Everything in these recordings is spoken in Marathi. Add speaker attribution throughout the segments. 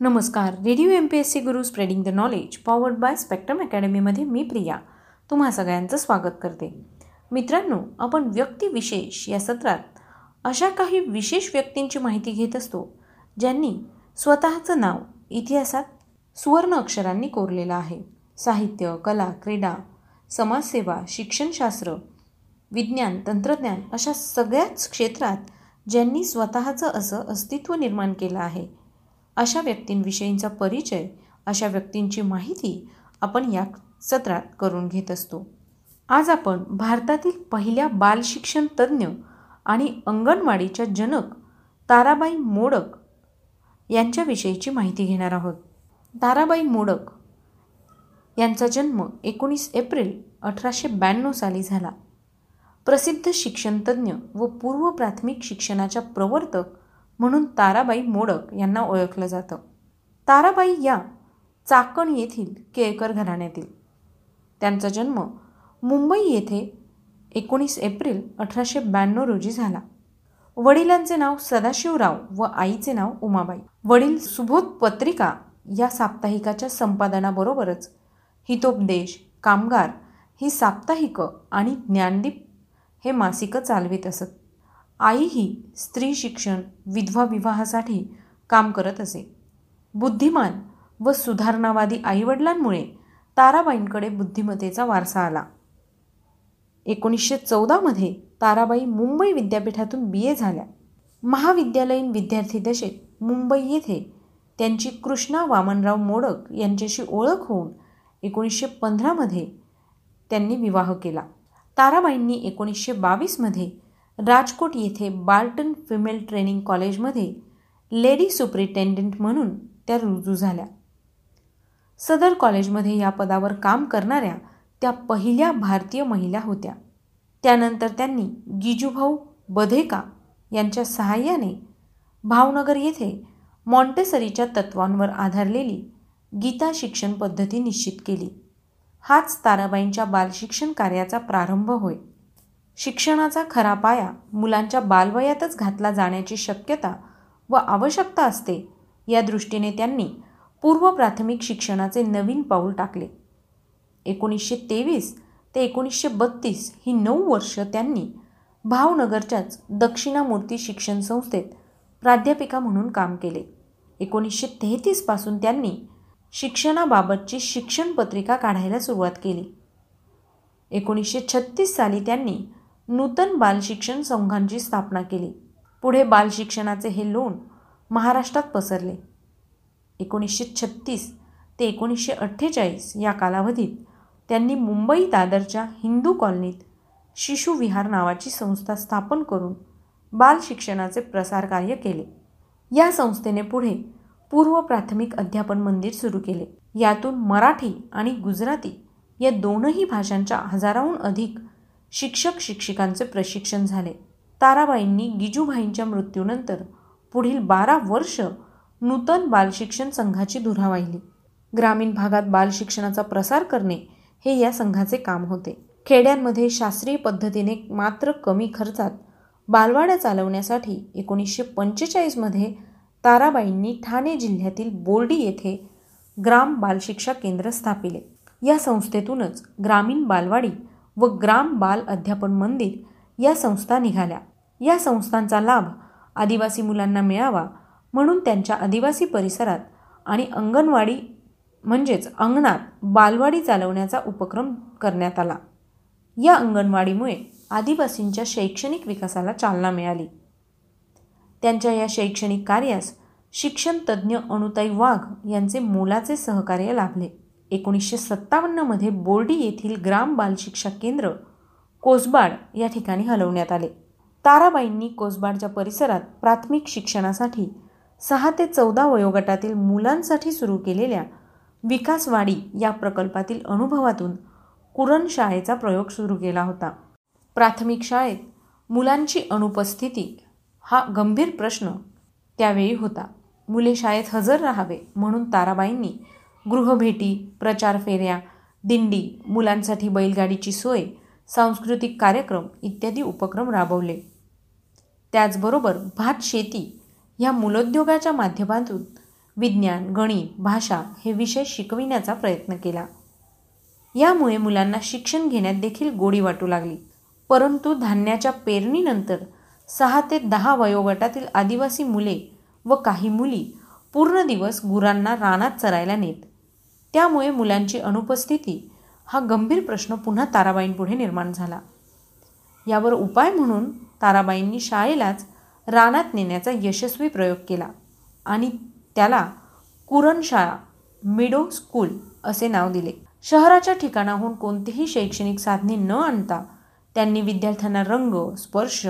Speaker 1: नमस्कार. Radio M P S C Guru spreading the knowledge powered by spectrum अकॅडमीमध्ये मी प्रिया. तुम्हा सगळ्यांचं स्वागत करते. मित्रांनो आपण व्यक्तिविशेष या सत्रात अशा काही विशेष व्यक्तींची माहिती घेत असतो ज्यांनी स्वतःचं नाव इतिहासात सुवर्ण अक्षरांनी कोरलेलं आहे. साहित्य कला क्रीडा समाजसेवा शिक्षणशास्त्र विज्ञान तंत्रज्ञान अशा सगळ्याच क्षेत्रात ज्यांनी स्वतःचं असं अस्तित्व निर्माण केलं आहे अशा व्यक्तींविषयींचा परिचय अशा व्यक्तींची माहिती आपण या सत्रात करून घेत असतो. आज आपण भारतातील पहिल्या बालशिक्षण तज्ज्ञ आणि अंगणवाडीच्या जनक ताराबाई मोडक यांच्याविषयीची माहिती घेणार आहोत. ताराबाई मोडक यांचा जन्म एकोणीस एप्रिल अठराशे ब्याण्णव साली झाला. प्रसिद्ध शिक्षणतज्ज्ञ व पूर्व प्राथमिक शिक्षणाच्या प्रवर्तक म्हणून ताराबाई मोडक यांना ओळखलं जातं. ताराबाई या चाकण येथील केळकर घराण्यातील. त्यांचा जन्म मुंबई येथे एकोणीस एप्रिल अठराशे ब्याण्णव रोजी झाला. वडिलांचे नाव सदाशिवराव व आईचे नाव उमाबाई. वडील सुबोध पत्रिका या साप्ताहिकाच्या संपादनाबरोबरच हितोपदेश कामगार ही साप्ताहिकं आणि ज्ञानदीप हे मासिकं चालवित असत. आईही स्त्री शिक्षण विधवा विवाहासाठी काम करत असे. बुद्धिमान व सुधारणावादी आईवडिलांमुळे ताराबाईंकडे बुद्धिमत्तेचा वारसा आला. एकोणीसशे चौदामध्ये ताराबाई मुंबई विद्यापीठातून बी. ए. झाल्या. महाविद्यालयीन विद्यार्थी दशेत मुंबई येथे त्यांची कृष्णा वामनराव मोडक यांच्याशी ओळख होऊन एकोणीसशे पंधरामध्ये त्यांनी विवाह केला. ताराबाईंनी एकोणीसशे बावीसमध्ये राजकोट येथे बार्टन फिमेल ट्रेनिंग कॉलेजमध्ये लेडी सुप्रिटेंडंट म्हणून त्या रुजू झाल्या. सदर कॉलेजमध्ये या पदावर काम करणाऱ्या त्या पहिल्या भारतीय महिला होत्या. त्यानंतर त्यांनी गिजूभाऊ बधेका यांच्या सहाय्याने भावनगर येथे मॉन्टेसरीच्या तत्वांवर आधारलेली गीता शिक्षण पद्धती निश्चित केली. हाच ताराबाईंच्या बालशिक्षण कार्याचा प्रारंभ होय. शिक्षणाचा खरा पाया मुलांच्या बालवयातच घातला जाण्याची शक्यता व आवश्यकता असते या दृष्टीने त्यांनी पूर्व प्राथमिक शिक्षणाचे नवीन पाऊल टाकले. एकोणीसशे तेवीस ते एकोणीसशे बत्तीस ही नऊ वर्ष त्यांनी भावनगरच्याच दक्षिणामूर्ती शिक्षण संस्थेत प्राध्यापिका म्हणून काम केले. एकोणीसशे तेहतीसपासून त्यांनी शिक्षणाबाबतची शिक्षण पत्रिका काढायला सुरुवात केली. एकोणीसशे छत्तीस साली त्यांनी नूतन बालशिक्षण संघांची स्थापना केली. पुढे बालशिक्षणाचे हे लोण महाराष्ट्रात पसरले. एकोणीसशे छत्तीस ते एकोणीसशे अठ्ठेचाळीस या कालावधीत त्यांनी मुंबई दादरच्या हिंदू कॉलनीत शिशुविहार नावाची संस्था स्थापन करून बालशिक्षणाचे प्रसार कार्य केले. या संस्थेने पुढे पूर्व प्राथमिक अध्यापन मंदिर सुरू केले. यातून मराठी आणि गुजराती या दोनही भाषांच्या हजाराहून अधिक शिक्षक शिक्षिकांचे प्रशिक्षण झाले. ताराबाईंनी गिजूभाईंच्या मृत्यूनंतर पुढील बारा वर्ष नूतन बालशिक्षण संघाची धुरा वाहिली ग्रामीण भागात बालशिक्षणाचा प्रसार करणे हे या संघाचे काम होते. खेड्यांमध्ये शास्त्रीय पद्धतीने मात्र कमी खर्चात बालवाड्या चालवण्यासाठी एकोणीसशे पंचेचाळीसमध्ये ताराबाईंनी ठाणे जिल्ह्यातील बोर्डी येथे ग्राम बालशिक्षा केंद्र स्थापिले. या संस्थेतूनच ग्रामीण बालवाडी व ग्राम बाल अध्यापन मंदिर या संस्था निघाल्या. या संस्थांचा लाभ आदिवासी मुलांना मिळावा म्हणून त्यांच्या आदिवासी परिसरात आणि अंगणवाडी म्हणजेच अंगणात बालवाडी चालवण्याचा उपक्रम करण्यात आला. या अंगणवाडीमुळे आदिवासींच्या शैक्षणिक विकासाला चालना मिळाली. त्यांच्या या शैक्षणिक कार्यास शिक्षण अणुताई अनुताई वाघ यांचे मोलाचे सहकार्य लाभले. एकोणीसशे सत्तावन्नमध्ये बोर्डी येथील ग्राम बालशिक्षा केंद्र कोसबाड या ठिकाणी हलवण्यात आले. ताराबाईंनी कोसबाडच्या परिसरात प्राथमिक शिक्षणासाठी सहा ते चौदा वयोगटातील मुलांसाठी सुरू केलेल्या विकासवाडी या प्रकल्पातील अनुभवातून कुरण शाळेचा प्रयोग सुरू केला होता. प्राथमिक शाळेत मुलांची अनुपस्थिती हा गंभीर प्रश्न त्यावेळी होता. मुले शाळेत हजर राहावे म्हणून ताराबाईंनी गृहभेटी प्रचार फेऱ्या दिंडी मुलांसाठी बैलगाडीची सोय सांस्कृतिक कार्यक्रम इत्यादी उपक्रम राबवले. त्याचबरोबर भात शेती ह्या मूलोद्योगाच्या माध्यमातून विज्ञान गणित भाषा हे विषय शिकविण्याचा प्रयत्न केला. यामुळे मुलांना शिक्षण घेण्यात देखील गोडी वाटू लागली. परंतु धान्याच्या पेरणीनंतर सहा ते दहा वयोगटातील आदिवासी मुले व काही मुली पूर्ण दिवस गुरांना रानात चरायला नेत. त्यामुळे मुलांची अनुपस्थिती हा गंभीर प्रश्न पुन्हा ताराबाईंपुढे निर्माण झाला. यावर उपाय म्हणून ताराबाईंनी शाळेलाच रानात नेण्याचा यशस्वी प्रयोग केला आणि त्याला कुरणशाळा मिडो स्कूल असे नाव दिले. शहराच्या ठिकाणाहून कोणतीही शैक्षणिक साधने न आणता त्यांनी विद्यार्थ्यांना रंग स्पर्श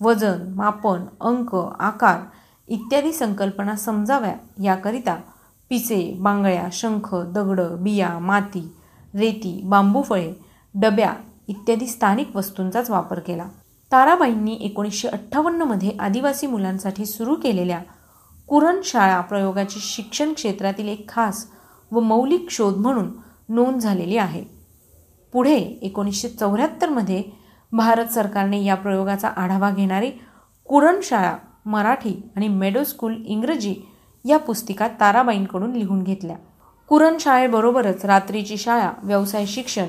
Speaker 1: वजन मापन अंक आकार इत्यादी संकल्पना समजाव्या याकरिता पिसे बांगड्या शंख दगड बिया माती रेती बांबू फळे डब्या इत्यादी स्थानिक वस्तूंचाच वापर केला. ताराबाईंनी एकोणीसशे अठ्ठावन्नमध्ये आदिवासी मुलांसाठी सुरू केलेल्या कुरण शाळा प्रयोगाची शिक्षण क्षेत्रातील एक खास व मौलिक शोध म्हणून नोंद झालेली आहे. पुढे एकोणीसशे चौऱ्याहत्तरमध्ये भारत सरकारने या प्रयोगाचा आढावा घेणारी कुरणशाळा मराठी आणि मेडो स्कूल इंग्रजी या पुस्तिका ताराबाईंकडून लिहून घेतल्या. कुरण शाळेबरोबरच रात्रीची शाळा व्यवसाय शिक्षण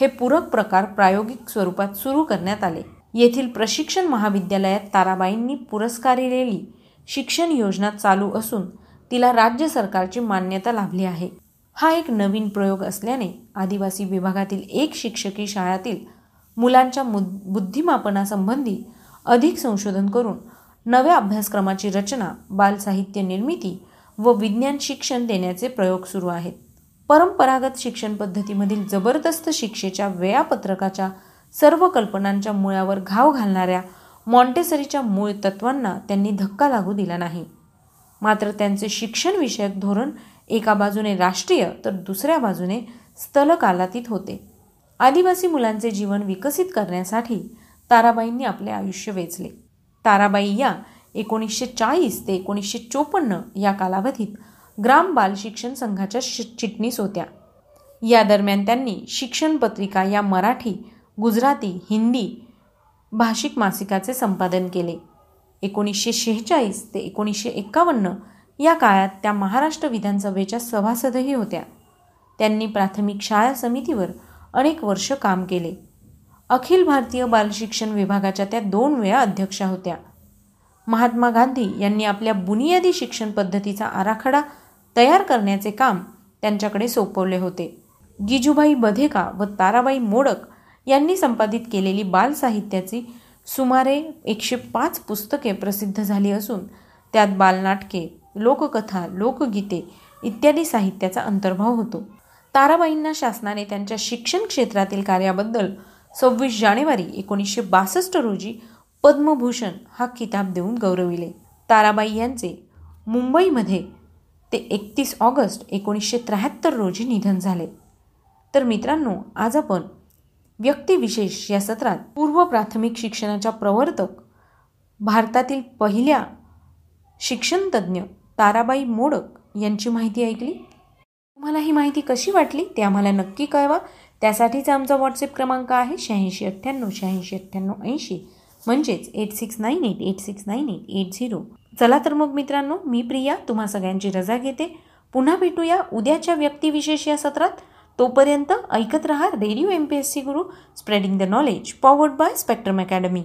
Speaker 1: हे पूरक प्रकार प्रायोगिक स्वरूपात सुरू करण्यात आले. येथील प्रशिक्षण महाविद्यालयात ताराबाईंनी पुरस्कारिलेली शिक्षण योजना चालू असून तिला राज्य सरकारची मान्यता लाभली आहे. हा एक नवीन प्रयोग असल्याने आदिवासी विभागातील एक शिक्षकी शाळातील मुलांच्या मु बुद्धिमापनासंबंधी अधिक संशोधन करून नव्या अभ्यासक्रमाची रचना बालसाहित्य निर्मिती व विज्ञान शिक्षण देण्याचे प्रयोग सुरू आहेत. परंपरागत शिक्षण पद्धतीमधील जबरदस्त शिक्षेच्या वेळापत्रकाच्या सर्व कल्पनांच्या मुळावर घाव घालणाऱ्या मॉन्टेसरीच्या मूळ तत्वांना त्यांनी धक्का लागू दिला नाही. मात्र त्यांचे शिक्षणविषयक धोरण एका बाजूने राष्ट्रीय तर दुसऱ्या बाजूने स्थलकालातीत होते. आदिवासी मुलांचे जीवन विकसित करण्यासाठी ताराबाईंनी आपले आयुष्य वेचले. ताराबाई या एकोणीसशे चाळीस ते एकोणीसशे चोपन्न या कालावधीत ग्राम बाल शिक्षण संघाच्या चिटणीस होत्या. या दरम्यान त्यांनी शिक्षण पत्रिका या मराठी गुजराती हिंदी भाषिक मासिकाचे संपादन केले. एकोणीसशे शेहेचाळीस ते एकोणीसशे एक्कावन्न या काळात त्या महाराष्ट्र विधानसभेच्या सभासदही होत्या. त्यांनी प्राथमिक शाळा समितीवर अनेक वर्ष काम केले. अखिल भारतीय बालशिक्षण विभागाच्या त्या दोन वेळा अध्यक्षा होत्या. महात्मा गांधी यांनी आपल्या बुनियादी शिक्षण पद्धतीचा आराखडा तयार करण्याचे काम त्यांच्याकडे सोपवले होते. गिजूबाई बधेका व ताराबाई मोडक यांनी संपादित केलेली बाल साहित्याची सुमारे एकशे पाच पुस्तके प्रसिद्ध झाली असून त्यात बालनाटके लोककथा लोकगीते इत्यादी साहित्याचा अंतर्भाव होतो. ताराबाईंना शासनाने त्यांच्या शिक्षण क्षेत्रातील कार्याबद्दल सव्वीस जानेवारी एकोणीसशे बासष्ट रोजी पद्मभूषण हा किताब देऊन गौरविले. ताराबाई यांचे मुंबईमध्ये ते एकतीस ऑगस्ट एकोणीसशे त्र्याहत्तर रोजी निधन झाले. तर मित्रांनो आज आपण व्यक्तिविशेष या सत्रात पूर्व प्राथमिक शिक्षणाच्या प्रवर्तक भारतातील पहिल्या शिक्षणतज्ज्ञ ताराबाई मोडक यांची माहिती ऐकली? तुम्हाला ही माहिती कशी वाटली? ते आम्हाला नक्की कळवा. त्यासाठीचा आमचा व्हॉट्सअप क्रमांक आहे शहाऐंशी अठ्ठ्याण्णव शहाऐंशी अठ्ठ्याण्णव ऐंशी. म्हणजेच eight six nine eight eight six nine eight eight zero चला तर मग मित्रांनो मी प्रिया तुम्हा सगळ्यांची रजा घेते. पुन्हा भेटूया उद्याच्या व्यक्तिविशेष या सत्रात. तोपर्यंत ऐकत रहा radio M P S C Guru spreading the knowledge powered by spectrum academy